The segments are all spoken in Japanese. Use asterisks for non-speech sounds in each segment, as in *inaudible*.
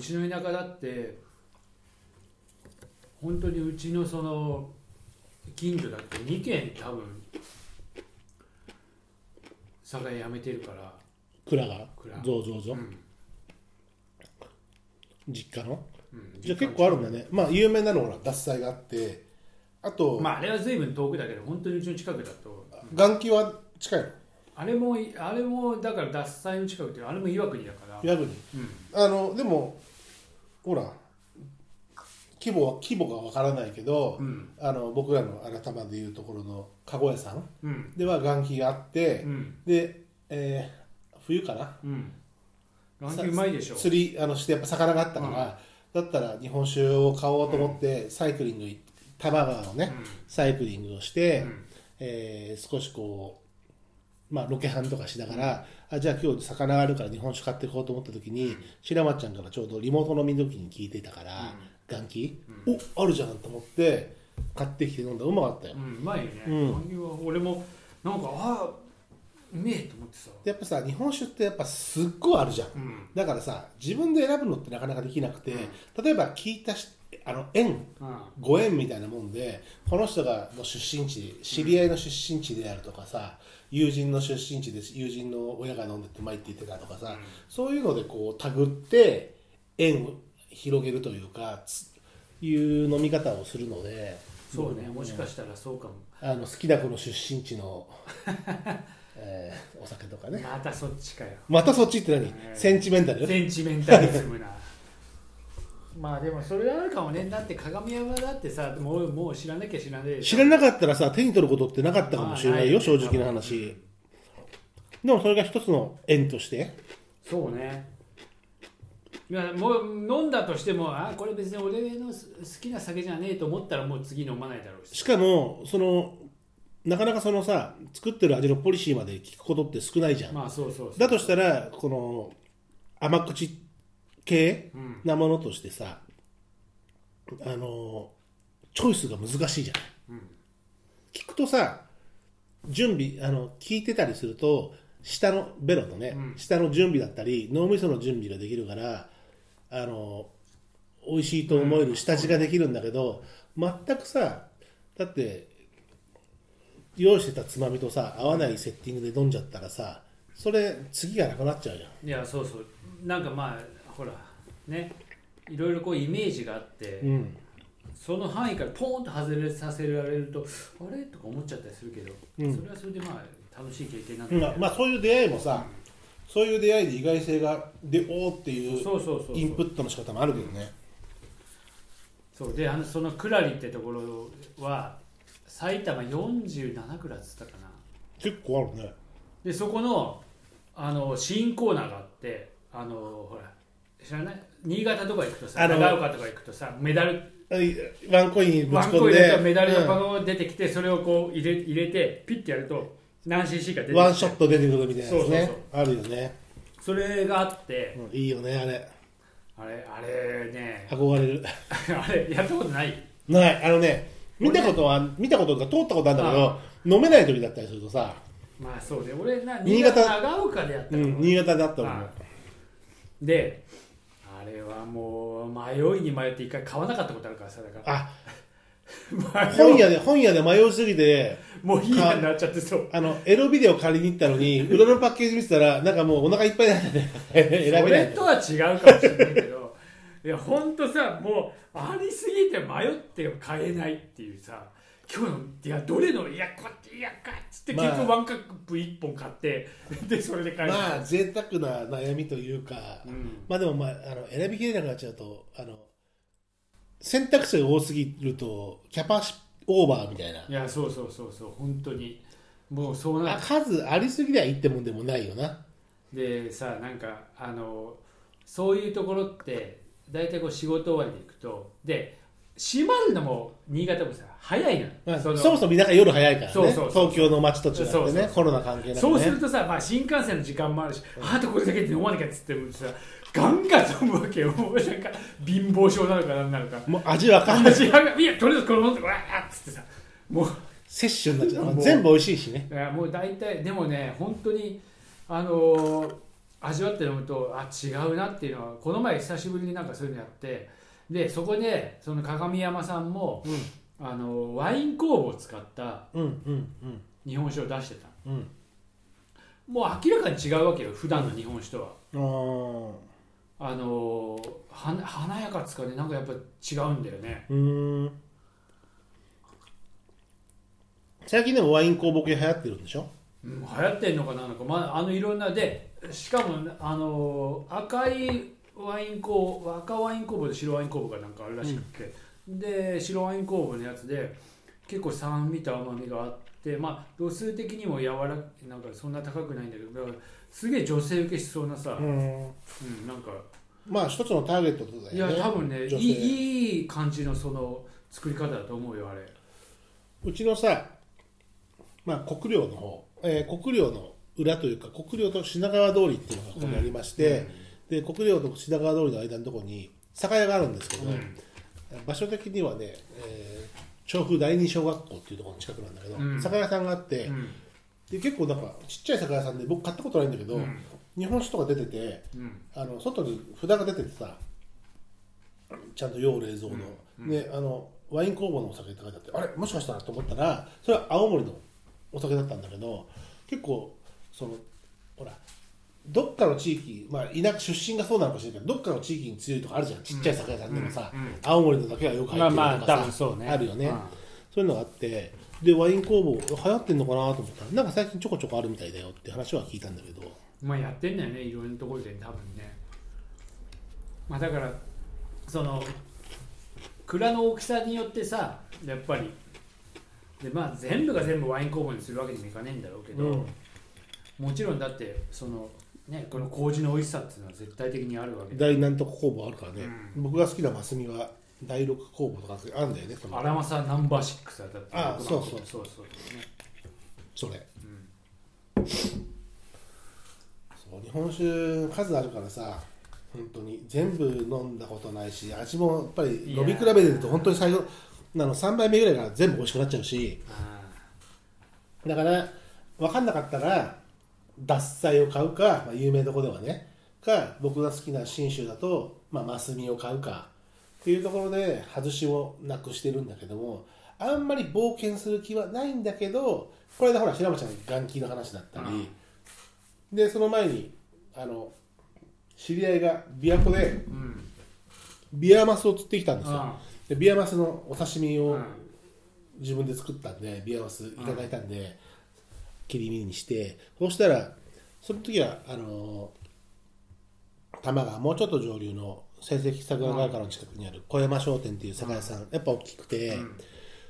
ちの田舎だって本当にうちのその近所だって2軒多分酒屋辞めてるから。蔵が？蔵。そうそうそう、うん実家のうんじゃあ結構あるんだね。まあ有名なのはほら獺祭があって。あと、まああれは随分遠くだけど本当にうちの近くだと。元気は近いの？あれもあれもだから獺祭の近くってあれも岩国だから、岩国。うん、あのでもほら規模は規模がわからないけど、うん。あの僕らの改までいうところの籠屋さんうん。では元気があって、うん。で、えー冬かな？うん。ランキングうまいでしょ。釣りあのしてやっぱ魚があったから、だったら日本酒を買おうと思って、サイクリングに多摩川のね、サイクリングをして、うん。えー少しこう、まあ、ロケハンとかしながら、あじゃあ今日魚があるから日本酒買っていこうと思った時に、白松ちゃんからちょうどリモート飲み時に聞いてたから、元気、おあるじゃんと思って買ってきて飲んだ。らうまかったよ、うん、うまいよね、うん。俺もなんかああうめえと思ってさ、でやっぱさ日本酒ってやっぱすっごいあるじゃん。うん。だからさ自分で選ぶのってなかなかできなくて、例えば聞いたしあの縁。うん。ご縁みたいなもんでこの人がの出身地知り合いの出身地であるとかさ友人の出身地で友人の親が飲んでてうまいって言ってたとかさ、そういうのでこう手繰って縁を広げるというかついう飲み方をするのでそうねもしかしたらそうかも。あの好きな子の出身地の、*laughs* えーお酒とかね。またそっちかよ。またそっちって何、ねセンチメンタル？センチメンタリズムなまあでもそれはあるかもね。だって鏡山だってさもうもう知らなきゃ知らねえ知らなかったらさ手に取ることってなかったかもしれないよ、まあない正直な話。でもそれが一つの縁として。そうね。いやもう飲んだとしてもあこれ別に俺の好きな酒じゃねえと思ったらもう次飲まないだろうし。しかもそのなかなかそのさ作ってる味のポリシーまで聞くことって少ないじゃん、まあそうそうそう。だとしたらこの甘口系うん。なものとしてさあのチョイスが難しいじゃん、うん。聞くとさ準備あの聞いてたりすると下のベロのね、うん。下の準備だったり脳みその準備ができるからあの美味しいと思える下地ができるんだけど、全くさだって用意してたつまみとさ合わないセッティングで飲んじゃったらさそれ次がなくなっちゃうじゃん。いやそうそう。なんかまあほらねいろいろこうイメージがあって、うん。その範囲からポーンと外れさせられるとあれ？とか思っちゃったりするけど、うん。それはそれでまあ楽しい経験なんだまあ、まあそういう出会いもさ、そういう出会いで意外性がでおーっていうそうそうそうインプットの仕方もあるけどね。そう。であのそのクラリってところは埼玉47区だっつったかな。結構あるね。でそこのあの新コーナーがあってあのほら知らない？新潟とか行くとさ長岡とか行くとさメダルはいワンコインぶちワンコ込んでメダルがパうコン出てきて、それをこう入れ入れてピッてやると何 cc か出てワンショット出てくるみたいなやつね。そうそうあるよね、それがあって。うんいいよねあれ。あれあれね。憧れる。*laughs* あれやったことない？ない。あのね見たことは見たことが通ったことあるんだけど飲めない時だったりするとさ、まあそうで俺な新潟長岡でやったの、うん、新潟だったでもう迷いに迷って一回買わなかったことあるからさだから。あ。*laughs* 本屋で本屋で迷いすぎてもういいやになっちゃってそうあのエロビデオ借りに行ったのに *laughs* 裏のパッケージ見てたらなんかもうお腹いっぱいになってて選べそないれとは違うかもしれないけどいやほんとさもうありすぎて迷って買えないっていうさ今日のいやどれのいやこっちいやかっつってまあ。結局ワンカップ1本買って *laughs* でそれで買えまあ贅沢な悩みというか、うん。まあでもまああの選びきれなくなっちゃうとあの選択肢が多すぎるとキャパシオーバーみたいな。いやそうそうそうそう本当に。もうそうなあ数ありすぎりゃいいってもんでもないよな。でさなんかあのそういうところって大体こう仕事終わりで行くとで閉まるのも新潟もさ早いのよ、まあそのもそも田舎夜早いからね。そうそうそう東京の街と違ってねそうそうそう。コロナ関係なくね。そうするとさ、まあ、新幹線の時間もあるし、あとこれだけで飲まなきゃっつってもさガンガン飲むわけよ。もうなんか貧乏症なのかなんなのか。もう味わかんない。味がい。やとりあえずこの飲んでわーっつってさもう摂取になっちゃう全部美味しいしね。いやもう大体でもね本当にあのー味わって飲むとあ違うなっていうのはこの前久しぶりになんかそういうのやってでそこでその鏡山さんもあのワイン酵母を使ったうんうんうん。日本酒を出してた。うん。うんもう明らかに違うわけよ普段の日本酒とは、あのは華やかっつかねなんかやっぱ違うんだよね。うーん。最近でもワイン工房系流行ってるんでしょ？うん、流行ってんのかななんか、まあ、あのいろんなでしかもあの赤いワイン工赤ワイン工房で白ワイン工房がなんかあるらしくて、で白ワイン工房のやつで結構酸味と甘みがあってまあ度数的にも柔らなんかそんな高くないんだけどだからすげえ女性受けしそうなさ、うん。うん、なんか。まあ一つのターゲットだいよね。や多分ねいいいい感じのその作り方だと思うよあれ。うちのさ、まあ、国領の方、えー国領の裏というか国領と品川通りっていうのがここにありまして、で国領と品川通りの間のところに酒屋があるんですけど、うん。場所的にはね、えー調布第二小学校っていうところの近くなんだけど、うん。酒屋さんがあって、うん。で結構なんかちっちゃい酒屋さんで僕買ったことないんだけど、うん。日本酒とか出ててうん。あの外に札が出ててさちゃんと要冷蔵の、うん。であのワイン工房のお酒って書いてあってあれもしかしたらと思ったらそれは青森のお酒だったんだけど結構そのほらどっかの地域、まあ、田舎出身がそうなのかもしれないけどどっかの地域に強いとかあるじゃん。ちっちゃい酒屋さんでもさ、うんうん。青森のだけはよく入ってるとかさ、まあまあそうね。あるよね、うん。そういうのがあってでワイン工房流行ってんのかなと思ったらなんか最近ちょこちょこあるみたいだよって話は聞いたんだけど。まあやってんだよねいろんなところで多分ね。まあだからその蔵の大きさによってさやっぱりでまあ全部が全部ワイン工房にするわけにもいかねえんだろうけど、うん。もちろんだってそのねこの麹の美味しさっていうのは絶対的にあるわけ。で大なんとか工房あるからね、う僕が好きなマスミは第六工房とかあるんだよね荒政ナンバーシックスだったってあ僕のそうそうそうそう。ねそれ。うんそう日本酒数あるからさ本当に。全部飲んだことないし味もやっぱり飲み比べてると本当に最後あの3杯目ぐらいから全部美味しくなっちゃうし。あだから分かんなかったら獺祭を買うか、まあ、有名どこではねか僕が好きな信州だと、まあ、マスミを買うかっていうところで外しをなくしてるんだけどもあんまり冒険する気はないんだけどこれでほら平松ちゃんの元気の話だったり、でその前にあの知り合いが琵琶湖でーうん。ビアマスを釣ってきたんですよ。あでビアマスのお刺身をうん。自分で作ったんでビアマスいただいたんで、切り身にしてそうしたらその時はあのー多摩川もうちょっと上流の成績桜川からの近くにある小山商店っていう酒屋さん、やっぱ大きくて、うん。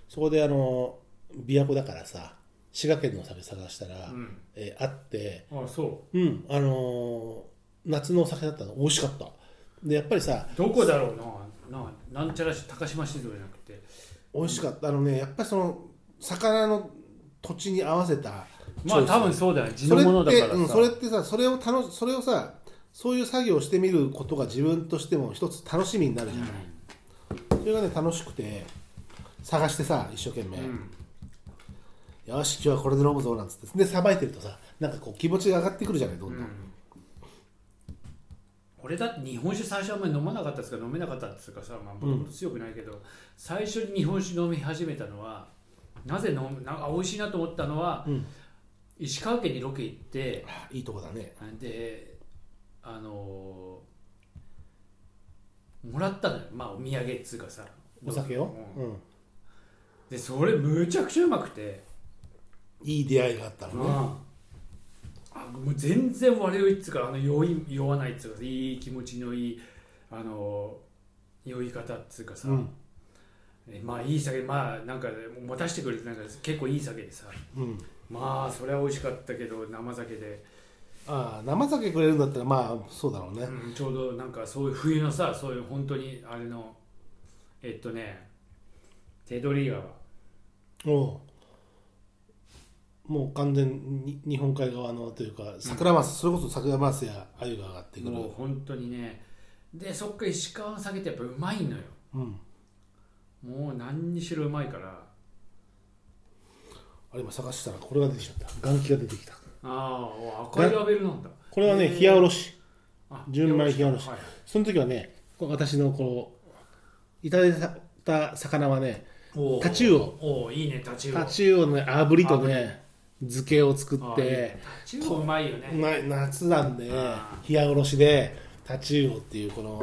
そこであの琵琶湖だからさ滋賀県のお酒探したら、うん。えーあってあそう。んあのー夏のお酒だったの美味しかった。でやっぱりさうどこだろうなななんちゃらし高島市場じゃなくて。美味しかった。あのねやっぱりその魚の土地に合わせたまあ多分そうだよね。地それのものだからさ、うん、それってさそれを楽しそれをさそういう作業をしてみることが自分としても一つ楽しみになるじゃない、それがね楽しくて探してさ一生懸命、うん。よし今日はこれで飲むぞなんつって。でさばいてるとさなんかこう気持ちが上がってくるじゃないどんどん、うん。俺だって日本酒最初はあんまり飲まなかったですから飲めなかったっていうかさまあもともと強くないけど、最初に日本酒飲み始めたのはなぜ飲むなんか美味しいなと思ったのは、うん石川県にロケ行ってあいいとこだね。であのーもらったのよ。まあお土産っつうかさ。お酒を、うん。うん。でそれむちゃくちゃうまくて、いい出会いがあったうん。のね、あもう全然悪酔いっつうかあの酔い酔わないっつうかいい気持ちのいいあの酔い方っつうかさ、うん。えまあいい酒まあなんか持たせてくれてなんか結構いい酒でさ。うん、まあそれは美味しかったけど生酒で、ああ生酒くれるんだったらまあそうだろうね、うんちょうどなんかそういう冬のさそういう本当にあれのえっとね手取川おう。もう完全に日本海側のというか桜マス、それこそ桜マスや鮎が上がってくる。もう本当にね。でそっから石川の酒ってやっぱうまいのよ。うんもう何にしろうまいから。あれ今探したらこれが出てきちゃった。元気が出てきた。ああ赤いラベルなんだ。これはね冷やおろし。あ純米冷やおろし。はい。その時はね私のこういただいた魚はねタチウオ。おーいいねタチウオ。タチウオのね炙りとね漬けを作ってね。タチウオうまいよね。夏なんであ冷やおろしでタチウオっていうこの